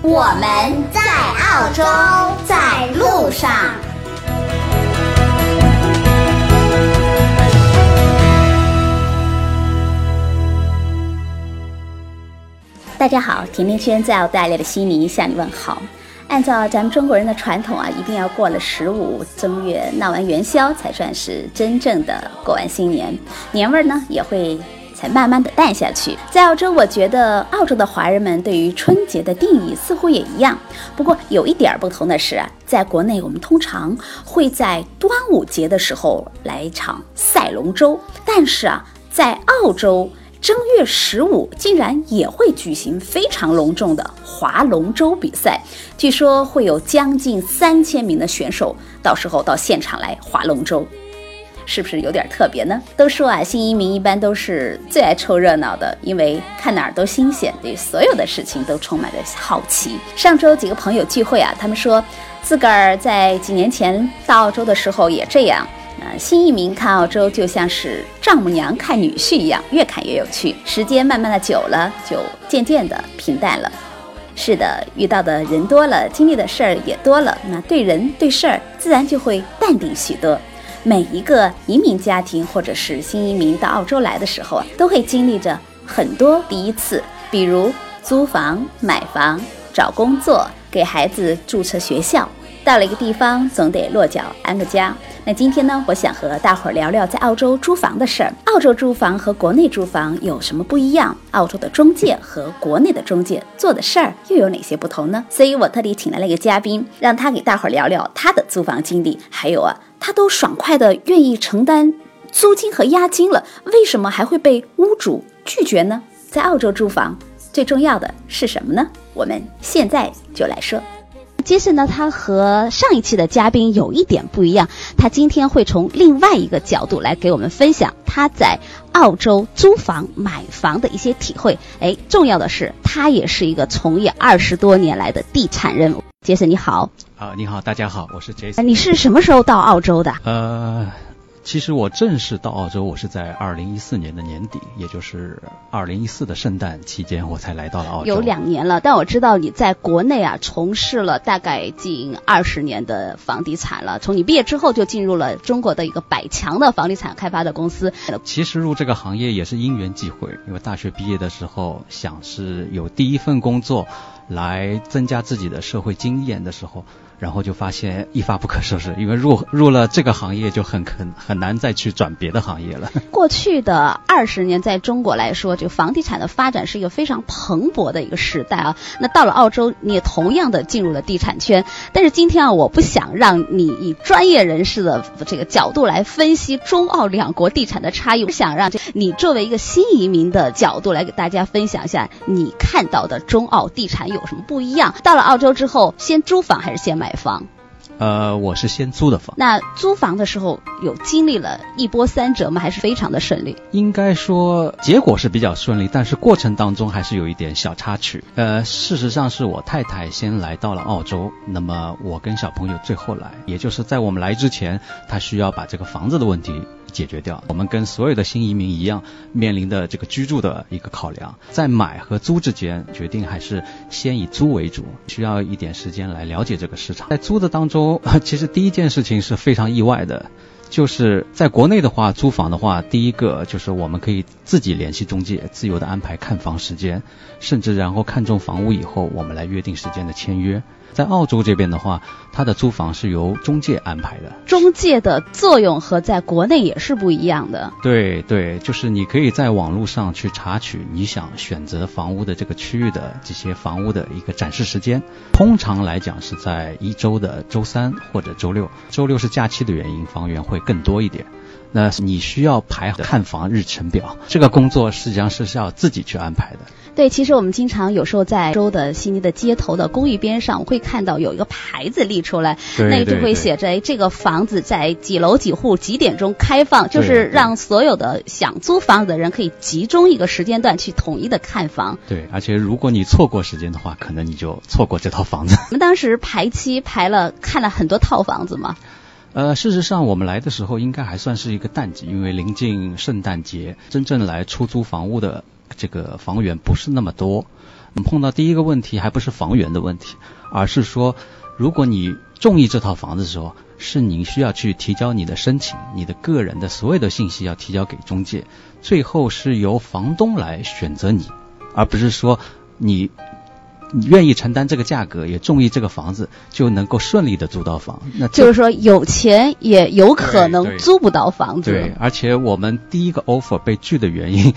我们在澳洲，在路上。大家好，甜甜圈在澳大利亚的悉尼向你问好。按照咱们中国人的传统啊，一定要过了十五正月闹完元宵，才算是真正的过完新年，年味儿呢也会。才慢慢的淡下去。在澳洲，我觉得澳洲的华人们对于春节的定义似乎也一样。不过有一点不同的是，在国内我们通常会在端午节的时候来一场赛龙舟，但是啊，在澳洲正月十五竟然也会举行非常隆重的划龙舟比赛。据说会有将近三千名的选手，到时候到现场来划龙舟。是不是有点特别呢？都说啊，新移民一般都是最爱凑热闹的，因为看哪儿都新鲜，对所有的事情都充满着好奇。上周几个朋友聚会啊，他们说自个儿在几年前到澳洲的时候也这样。呃，新移民看澳洲就像是丈母娘看女婿一样，越看越有趣。时间慢慢的久了，就渐渐的平淡了。是的，遇到的人多了，经历的事儿也多了，那对人对事儿自然就会淡定许多。每一个移民家庭或者是新移民到澳洲来的时候啊，都会经历着很多第一次，比如租房、买房、找工作、给孩子注册学校。到了一个地方，总得落脚安个家。那今天呢，我想和大伙儿聊聊在澳洲租房的事儿。澳洲租房和国内租房有什么不一样？澳洲的中介和国内的中介做的事儿又有哪些不同呢？所以我特地请来了一个嘉宾，让他给大伙儿聊聊他的租房经历，还有啊。他都爽快的愿意承担租金和押金了，为什么还会被屋主拒绝呢？在澳洲租房最重要的是什么呢？我们现在就来说。杰森呢，他和上一期的嘉宾有一点不一样，他今天会从另外一个角度来给我们分享他在澳洲租房买房的一些体会。哎，重要的是，他也是一个从业二十多年来的地产人。杰森，你好。啊，你好，大家好，我是杰森。你是什么时候到澳洲的？呃，其实我正式到澳洲，我是在二零一四年的年底，也就是二零一四的圣诞期间，我才来到了澳洲。有两年了，但我知道你在国内啊，从事了大概近二十年的房地产了。从你毕业之后，就进入了中国的一个百强的房地产开发的公司。其实入这个行业也是因缘际会，因为大学毕业的时候想是有第一份工作。来增加自己的社会经验的时候，然后就发现一发不可收拾，因为入入了这个行业就很很很难再去转别的行业了。过去的二十年，在中国来说，就房地产的发展是一个非常蓬勃的一个时代啊。那到了澳洲，你也同样的进入了地产圈。但是今天啊，我不想让你以专业人士的这个角度来分析中澳两国地产的差异，我想让这你作为一个新移民的角度来给大家分享一下你看到的中澳地产。有什么不一样？到了澳洲之后，先租房还是先买房？呃，我是先租的房。那租房的时候有经历了一波三折吗？还是非常的顺利？应该说结果是比较顺利，但是过程当中还是有一点小插曲。呃，事实上是我太太先来到了澳洲，那么我跟小朋友最后来，也就是在我们来之前，他需要把这个房子的问题。解决掉，我们跟所有的新移民一样，面临的这个居住的一个考量，在买和租之间决定还是先以租为主，需要一点时间来了解这个市场。在租的当中，其实第一件事情是非常意外的，就是在国内的话，租房的话，第一个就是我们可以自己联系中介，自由的安排看房时间，甚至然后看中房屋以后，我们来约定时间的签约。在澳洲这边的话，它的租房是由中介安排的。中介的作用和在国内也是不一样的。对对，就是你可以在网络上去查取你想选择房屋的这个区域的这些房屋的一个展示时间。通常来讲是在一周的周三或者周六，周六是假期的原因，房源会会更多一点。那你需要排看房日程表，这个工作实际上是需要自己去安排的。对，其实我们经常有时候在州的悉尼的街头的公寓边上，会看到有一个牌子立出来，那就会写着这个房子在几楼几户几点钟开放，就是让所有的想租房子的人可以集中一个时间段去统一的看房。对，而且如果你错过时间的话，可能你就错过这套房子。我们当时排期排了看了很多套房子嘛。呃，事实上我们来的时候应该还算是一个淡季，因为临近圣诞节，真正来出租房屋的。这个房源不是那么多，碰到第一个问题还不是房源的问题，而是说，如果你中意这套房子的时候，是您需要去提交你的申请，你的个人的所有的信息要提交给中介，最后是由房东来选择你，而不是说你你愿意承担这个价格，也中意这个房子，就能够顺利的租到房。那就是说，有钱也有可能租不到房子。对，而且我们第一个 offer 被拒的原因。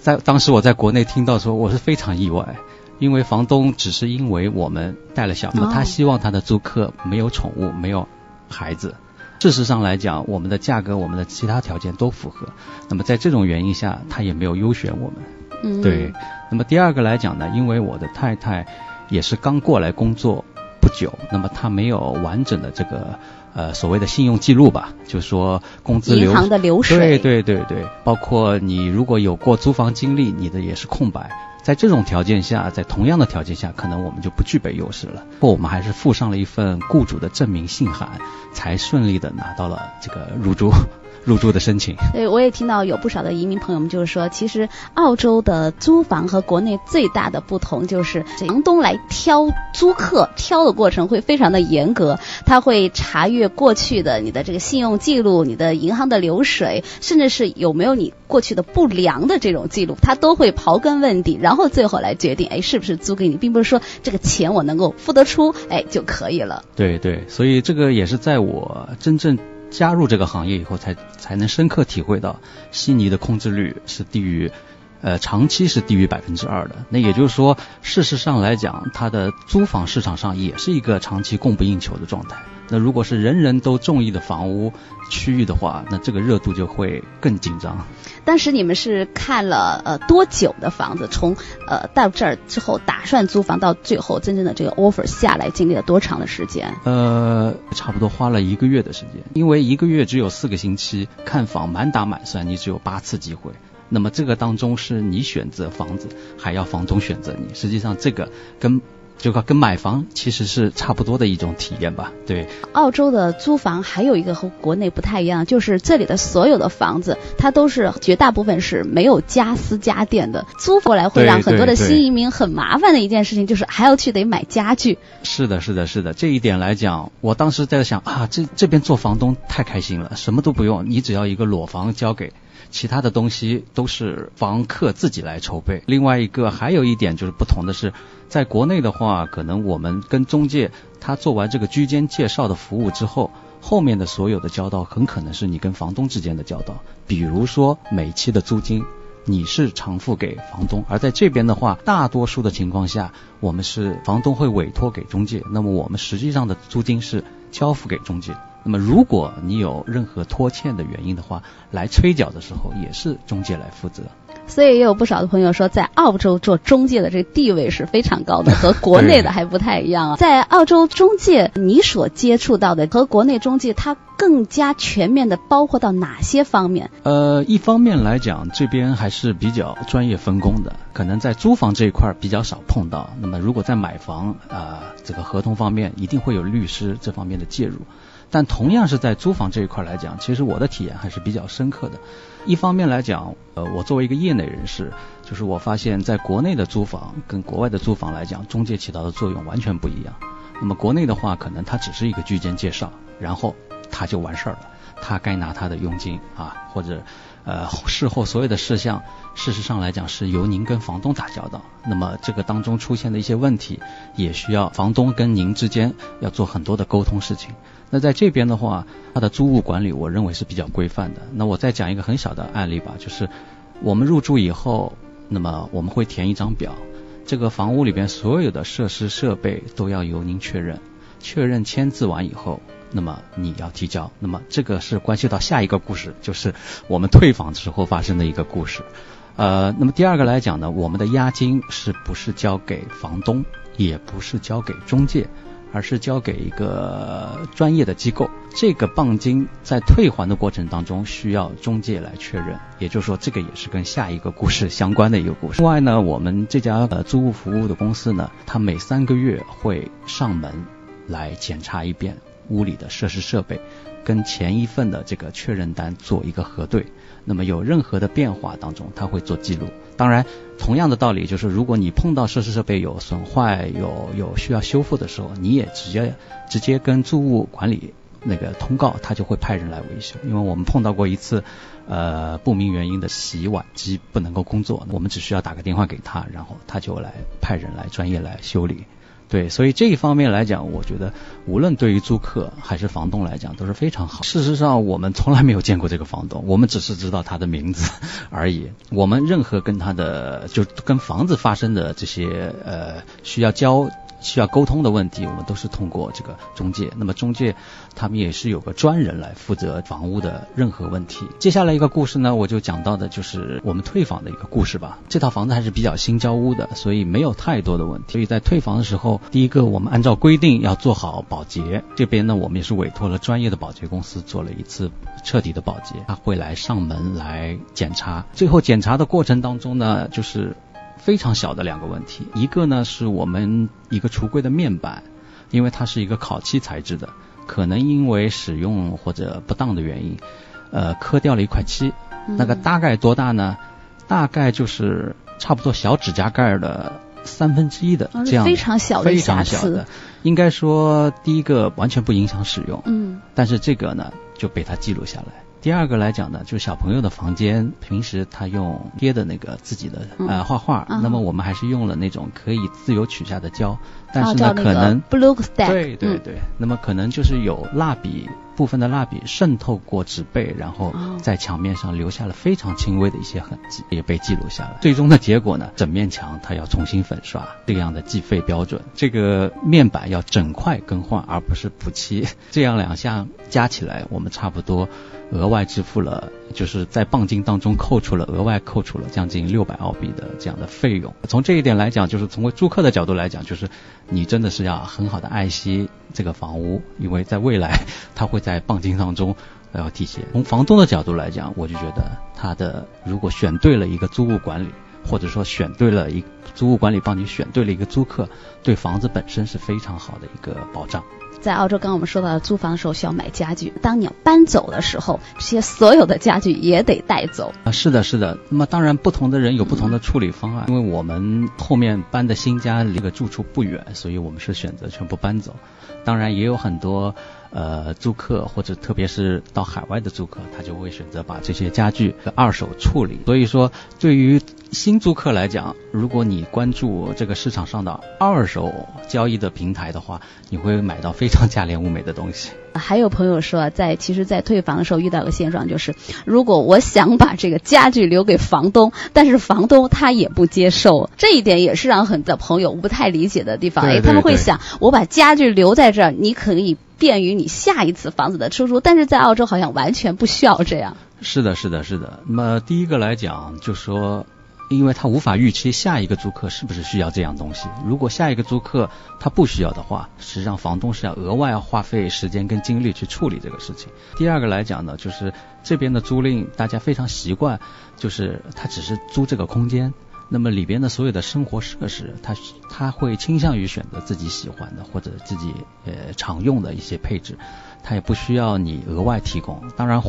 在当时我在国内听到说，我是非常意外，因为房东只是因为我们带了小孩，他希望他的租客没有宠物、没有孩子。事实上来讲，我们的价格、我们的其他条件都符合。那么在这种原因下，他也没有优选我们。嗯，对。那么第二个来讲呢，因为我的太太也是刚过来工作不久，那么她没有完整的这个。呃，所谓的信用记录吧，就是说工资流，银行的流水，对对对对，包括你如果有过租房经历，你的也是空白。在这种条件下，在同样的条件下，可能我们就不具备优势了。不过，我们还是附上了一份雇主的证明信函，才顺利的拿到了这个入住。入住的申请，对，我也听到有不少的移民朋友们就是说，其实澳洲的租房和国内最大的不同就是，房东来挑租客，挑的过程会非常的严格，他会查阅过去的你的这个信用记录、你的银行的流水，甚至是有没有你过去的不良的这种记录，他都会刨根问底，然后最后来决定，哎，是不是租给你，并不是说这个钱我能够付得出，哎就可以了。对对，所以这个也是在我真正。加入这个行业以后，才才能深刻体会到悉尼的空置率是低于，呃，长期是低于百分之二的。那也就是说，事实上来讲，它的租房市场上也是一个长期供不应求的状态。那如果是人人都中意的房屋区域的话，那这个热度就会更紧张。当时你们是看了呃多久的房子？从呃到这儿之后打算租房，到最后真正的这个 offer 下来，经历了多长的时间？呃，差不多花了一个月的时间，因为一个月只有四个星期，看房满打满算你只有八次机会。那么这个当中是你选择房子，还要房东选择你。实际上这个跟就跟买房其实是差不多的一种体验吧，对。澳洲的租房还有一个和国内不太一样，就是这里的所有的房子，它都是绝大部分是没有家私家电的。租过来会让很多的新移民很麻烦的一件事情，就是还要去得买家具。是的，是的，是的。这一点来讲，我当时在想啊，这这边做房东太开心了，什么都不用，你只要一个裸房交给。其他的东西都是房客自己来筹备。另外一个还有一点就是不同的是，在国内的话，可能我们跟中介他做完这个居间介绍的服务之后，后面的所有的交道很可能是你跟房东之间的交道。比如说每期的租金你是偿付给房东，而在这边的话，大多数的情况下，我们是房东会委托给中介，那么我们实际上的租金是交付给中介。那么，如果你有任何拖欠的原因的话，来催缴的时候也是中介来负责。所以也有不少的朋友说，在澳洲做中介的这个地位是非常高的，和国内的还不太一样啊。在澳洲中介，你所接触到的和国内中介，它更加全面的包括到哪些方面？呃，一方面来讲，这边还是比较专业分工的，可能在租房这一块比较少碰到。那么，如果在买房啊，这个合同方面，一定会有律师这方面的介入。但同样是在租房这一块来讲，其实我的体验还是比较深刻的。一方面来讲，呃，我作为一个业内人士，就是我发现，在国内的租房跟国外的租房来讲，中介起到的作用完全不一样。那么国内的话，可能它只是一个居间介绍，然后他就完事儿了，他该拿他的佣金啊，或者呃事后所有的事项，事实上来讲是由您跟房东打交道。那么这个当中出现的一些问题，也需要房东跟您之间要做很多的沟通事情。那在这边的话，它的租务管理我认为是比较规范的。那我再讲一个很小的案例吧，就是我们入住以后，那么我们会填一张表，这个房屋里边所有的设施设备都要由您确认，确认签字完以后，那么你要提交。那么这个是关系到下一个故事，就是我们退房时候发生的一个故事。呃，那么第二个来讲呢，我们的押金是不是交给房东，也不是交给中介，而是交给一个专业的机构。这个磅金在退还的过程当中需要中介来确认，也就是说，这个也是跟下一个故事相关的一个故事。另外呢，我们这家呃租务服务的公司呢，它每三个月会上门来检查一遍屋里的设施设备，跟前一份的这个确认单做一个核对。那么有任何的变化当中，他会做记录。当然，同样的道理就是，如果你碰到设施设备有损坏、有有需要修复的时候，你也直接直接跟租务管理那个通告，他就会派人来维修。因为我们碰到过一次，呃，不明原因的洗碗机不能够工作，我们只需要打个电话给他，然后他就来派人来专业来修理。对，所以这一方面来讲，我觉得无论对于租客还是房东来讲都是非常好。事实上，我们从来没有见过这个房东，我们只是知道他的名字 而已。我们任何跟他的就跟房子发生的这些呃需要交。需要沟通的问题，我们都是通过这个中介。那么中介他们也是有个专人来负责房屋的任何问题。接下来一个故事呢，我就讲到的就是我们退房的一个故事吧。这套房子还是比较新交屋的，所以没有太多的问题。所以在退房的时候，第一个我们按照规定要做好保洁。这边呢，我们也是委托了专业的保洁公司做了一次彻底的保洁，他会来上门来检查。最后检查的过程当中呢，就是。非常小的两个问题，一个呢是我们一个橱柜的面板，因为它是一个烤漆材质的，可能因为使用或者不当的原因，呃，磕掉了一块漆。那个大概多大呢？大概就是差不多小指甲盖的三分之一的这样，非常小的非常小的。应该说，第一个完全不影响使用，嗯，但是这个呢就被它记录下来。第二个来讲呢，就是小朋友的房间，平时他用贴的那个自己的呃画画，那么我们还是用了那种可以自由取下的胶，但是呢可能 blue 对对对，那么可能就是有蜡笔部分的蜡笔渗透过纸背，然后在墙面上留下了非常轻微的一些痕迹，也被记录下来。最终的结果呢，整面墙它要重新粉刷，这样的计费标准，这个面板要整块更换，而不是补漆，这样两项加起来，我们差不多。额外支付了，就是在棒金当中扣除了，额外扣除了将近六百澳币的这样的费用。从这一点来讲，就是从租客的角度来讲，就是你真的是要很好的爱惜这个房屋，因为在未来它会在棒金当中要体现。从房东的角度来讲，我就觉得他的如果选对了一个租务管理，或者说选对了一租务管理帮你选对了一个租客，对房子本身是非常好的一个保障。在澳洲，刚刚我们说到租房的时候需要买家具，当你要搬走的时候，这些所有的家具也得带走啊。是的，是的。那么当然，不同的人有不同的处理方案。因为我们后面搬的新家离个住处不远，所以我们是选择全部搬走。当然，也有很多呃租客或者特别是到海外的租客，他就会选择把这些家具二手处理。所以说，对于新租客来讲，如果你关注这个市场上的二手交易的平台的话，你会买到非常价廉物美的东西。还有朋友说，在其实，在退房的时候遇到个现状，就是如果我想把这个家具留给房东，但是房东他也不接受，这一点也是让很多朋友不太理解的地方。哎，他们会想，我把家具留在这儿，你可以便于你下一次房子的出租，但是在澳洲好像完全不需要这样。是的，是的，是的。那么第一个来讲，就说。因为他无法预期下一个租客是不是需要这样东西。如果下一个租客他不需要的话，实际上房东是要额外要花费时间跟精力去处理这个事情。第二个来讲呢，就是这边的租赁大家非常习惯，就是他只是租这个空间，那么里边的所有的生活设施，他他会倾向于选择自己喜欢的或者自己呃常用的一些配置。他也不需要你额外提供。当然，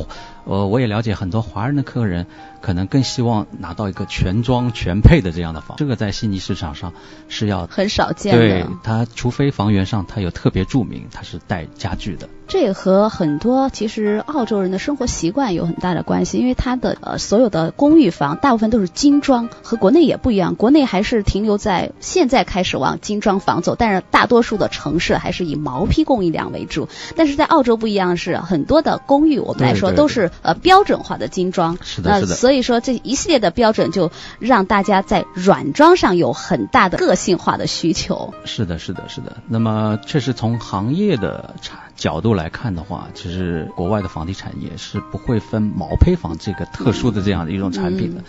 呃，我也了解很多华人的客人可能更希望拿到一个全装全配的这样的房。这个在悉尼市场上是要很少见的。对，它除非房源上它有特别注明它是带家具的。这也和很多其实澳洲人的生活习惯有很大的关系，因为它的呃所有的公寓房大部分都是精装，和国内也不一样。国内还是停留在现在开始往精装房走，但是大多数的城市还是以毛坯供应量为主。但是在澳澳洲不一样是很多的公寓，我们来说都是呃标准化的精装。是的，是的。所以说这一系列的标准就让大家在软装上有很大的个性化的需求。是的，是的，是的。那么确实从行业的产角度来看的话，其实国外的房地产业是不会分毛坯房这个特殊的这样的一种产品的，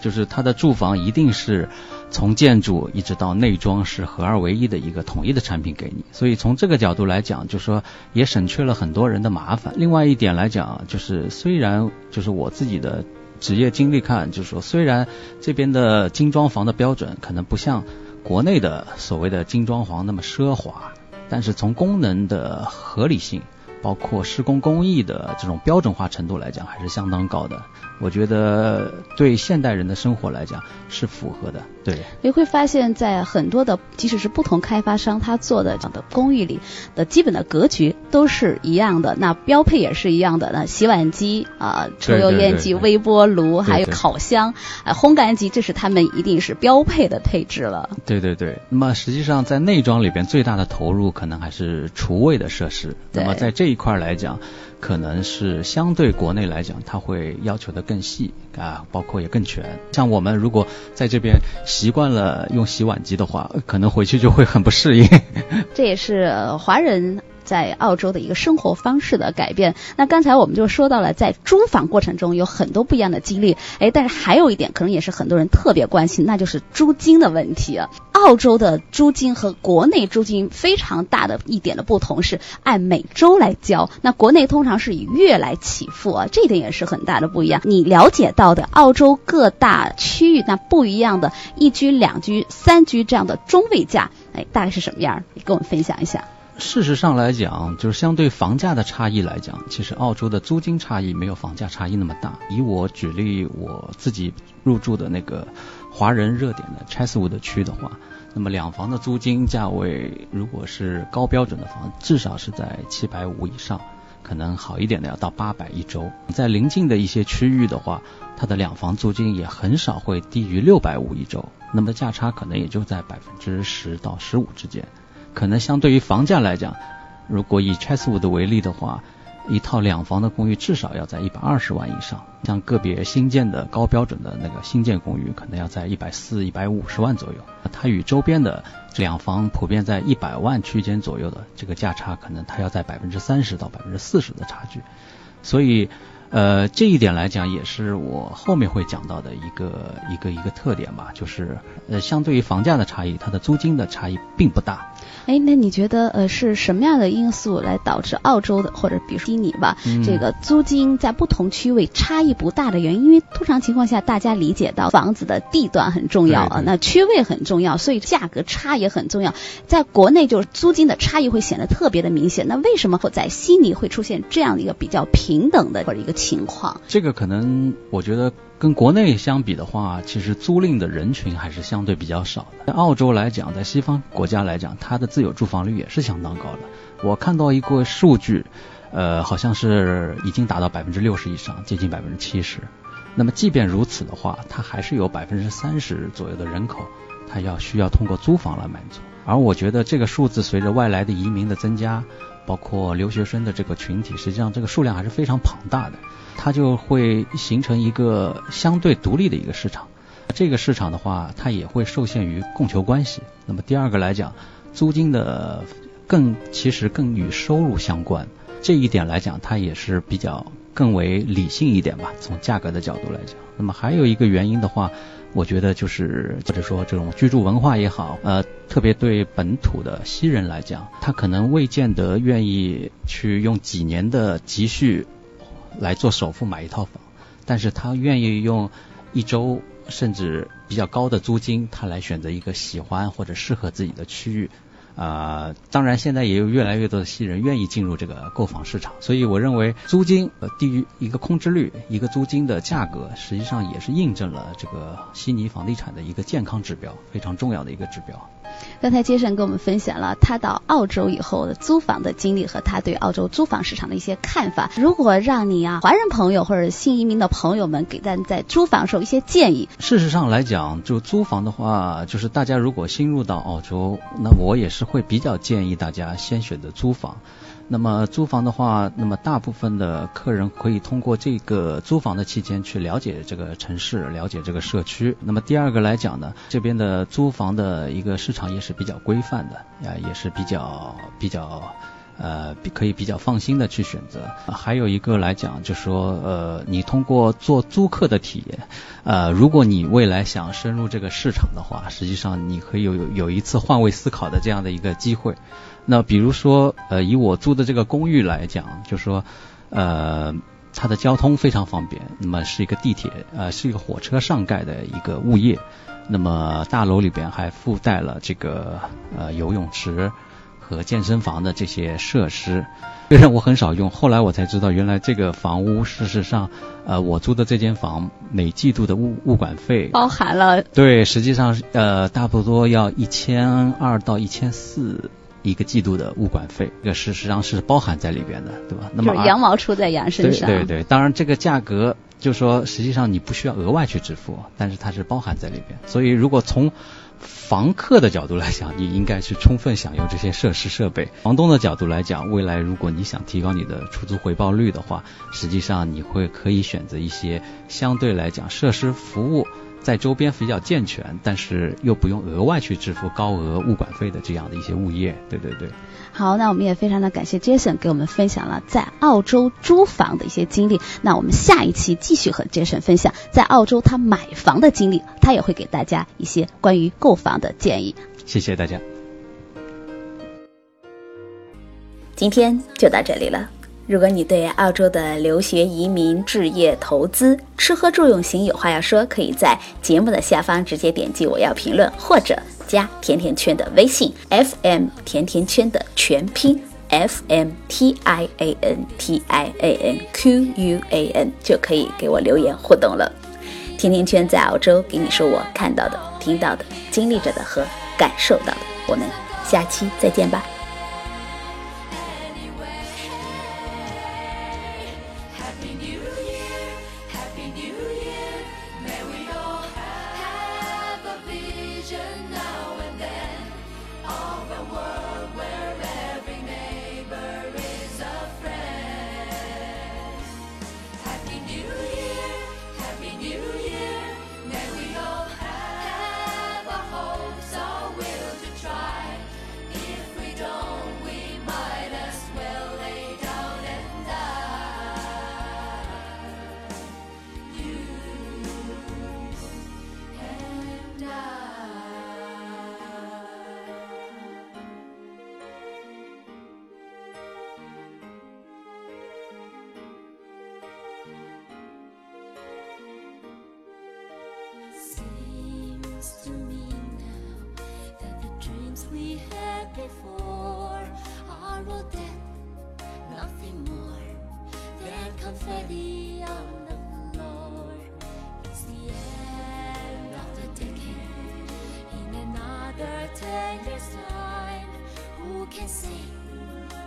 就是它的住房一定是。从建筑一直到内装是合二为一的一个统一的产品给你，所以从这个角度来讲，就说也省去了很多人的麻烦。另外一点来讲，就是虽然就是我自己的职业经历看，就是说虽然这边的精装房的标准可能不像国内的所谓的精装房那么奢华，但是从功能的合理性。包括施工工艺的这种标准化程度来讲，还是相当高的。我觉得对现代人的生活来讲是符合的。对，你会发现在很多的，即使是不同开发商他做的这样的公寓里的基本的格局都是一样的，那标配也是一样的。那洗碗机啊，抽油烟机、微波炉，还有烤箱、啊烘干机，这是他们一定是标配的配置了。对对对。那么实际上在内装里边最大的投入可能还是厨卫的设施。那么在这一块来讲，可能是相对国内来讲，它会要求的更细啊，包括也更全。像我们如果在这边习惯了用洗碗机的话，可能回去就会很不适应。这也是华人。在澳洲的一个生活方式的改变。那刚才我们就说到了，在租房过程中有很多不一样的经历。哎，但是还有一点，可能也是很多人特别关心，那就是租金的问题。澳洲的租金和国内租金非常大的一点的不同是按每周来交，那国内通常是以月来起付啊，这一点也是很大的不一样。你了解到的澳洲各大区域那不一样的一居、两居、三居这样的中位价，哎，大概是什么样？你跟我们分享一下。事实上来讲，就是相对房价的差异来讲，其实澳洲的租金差异没有房价差异那么大。以我举例，我自己入住的那个华人热点的 Chatswood 区的话，那么两房的租金价位，如果是高标准的房，至少是在七百五以上，可能好一点的要到八百一周。在临近的一些区域的话，它的两房租金也很少会低于六百五一周，那么价差可能也就在百分之十到十五之间。可能相对于房价来讲，如果以 Chatswood 为例的话，一套两房的公寓至少要在一百二十万以上。像个别新建的高标准的那个新建公寓，可能要在一百四、一百五十万左右。它与周边的两房普遍在一百万区间左右的这个价差，可能它要在百分之三十到百分之四十的差距。所以。呃，这一点来讲，也是我后面会讲到的一个一个一个特点吧，就是呃，相对于房价的差异，它的租金的差异并不大。哎，那你觉得呃是什么样的因素来导致澳洲的或者比如悉尼吧，这个租金在不同区位差异不大的原因？因为通常情况下，大家理解到房子的地段很重要啊，那区位很重要，所以价格差也很重要。在国内就是租金的差异会显得特别的明显。那为什么会在悉尼会出现这样的一个比较平等的或者一个？情况，这个可能我觉得跟国内相比的话，其实租赁的人群还是相对比较少的。在澳洲来讲，在西方国家来讲，它的自有住房率也是相当高的。我看到一个数据，呃，好像是已经达到百分之六十以上，接近百分之七十。那么即便如此的话，它还是有百分之三十左右的人口，它要需要通过租房来满足。而我觉得这个数字随着外来的移民的增加。包括留学生的这个群体，实际上这个数量还是非常庞大的，它就会形成一个相对独立的一个市场。这个市场的话，它也会受限于供求关系。那么第二个来讲，租金的更其实更与收入相关，这一点来讲，它也是比较更为理性一点吧。从价格的角度来讲，那么还有一个原因的话。我觉得就是，或者说这种居住文化也好，呃，特别对本土的西人来讲，他可能未见得愿意去用几年的积蓄来做首付买一套房，但是他愿意用一周甚至比较高的租金，他来选择一个喜欢或者适合自己的区域。啊，当然，现在也有越来越多的新人愿意进入这个购房市场，所以我认为租金呃低于一个空置率，一个租金的价格，实际上也是印证了这个悉尼房地产的一个健康指标，非常重要的一个指标。刚才杰森跟我们分享了他到澳洲以后的租房的经历和他对澳洲租房市场的一些看法。如果让你啊，华人朋友或者新移民的朋友们给咱在租房时候一些建议，事实上来讲，就租房的话，就是大家如果新入到澳洲，那我也是会比较建议大家先选择租房。那么租房的话，那么大部分的客人可以通过这个租房的期间去了解这个城市，了解这个社区。那么第二个来讲呢，这边的租房的一个市场也是比较规范的，啊，也是比较比较。呃，可以比较放心的去选择。还有一个来讲，就说，呃，你通过做租客的体验，呃，如果你未来想深入这个市场的话，实际上你可以有有一次换位思考的这样的一个机会。那比如说，呃，以我租的这个公寓来讲，就说，呃，它的交通非常方便，那么是一个地铁，呃，是一个火车上盖的一个物业，那么大楼里边还附带了这个呃游泳池。和健身房的这些设施，虽然我很少用，后来我才知道，原来这个房屋事实上，呃，我租的这间房每季度的物物管费包含了，对，实际上呃，差不多要一千二到一千四一个季度的物管费，这个事实上是包含在里边的，对吧？那么羊毛出在羊身上，对对对，当然这个价格就说实际上你不需要额外去支付，但是它是包含在里边，所以如果从房客的角度来讲，你应该去充分享用这些设施设备。房东的角度来讲，未来如果你想提高你的出租回报率的话，实际上你会可以选择一些相对来讲设施服务。在周边比较健全，但是又不用额外去支付高额物管费的这样的一些物业，对对对。好，那我们也非常的感谢 Jason 给我们分享了在澳洲租房的一些经历。那我们下一期继续和 Jason 分享在澳洲他买房的经历，他也会给大家一些关于购房的建议。谢谢大家。今天就到这里了。如果你对澳洲的留学、移民、置业、投资、吃喝住用行有话要说，可以在节目的下方直接点击“我要评论”，或者加甜甜圈的微信 “FM 甜甜圈”的全拼 “F M T I A N T I A N Q U A N”，就可以给我留言互动了。甜甜圈在澳洲给你说我看到的、听到的、经历着的和感受到的。我们下期再见吧。before our old death, nothing more than confetti on the floor. It's the end of the decade. In another ten years' time, who can say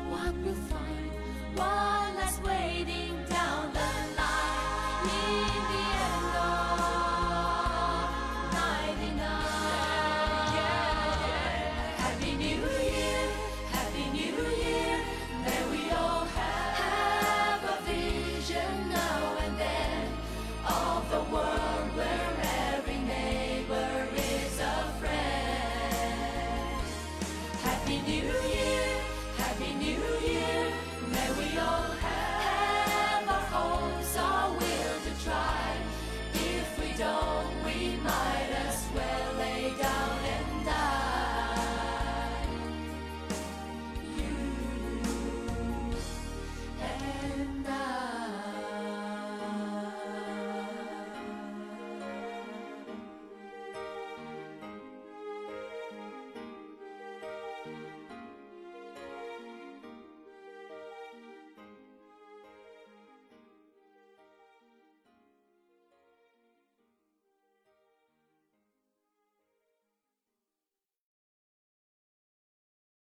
what we'll find One us waiting down the line?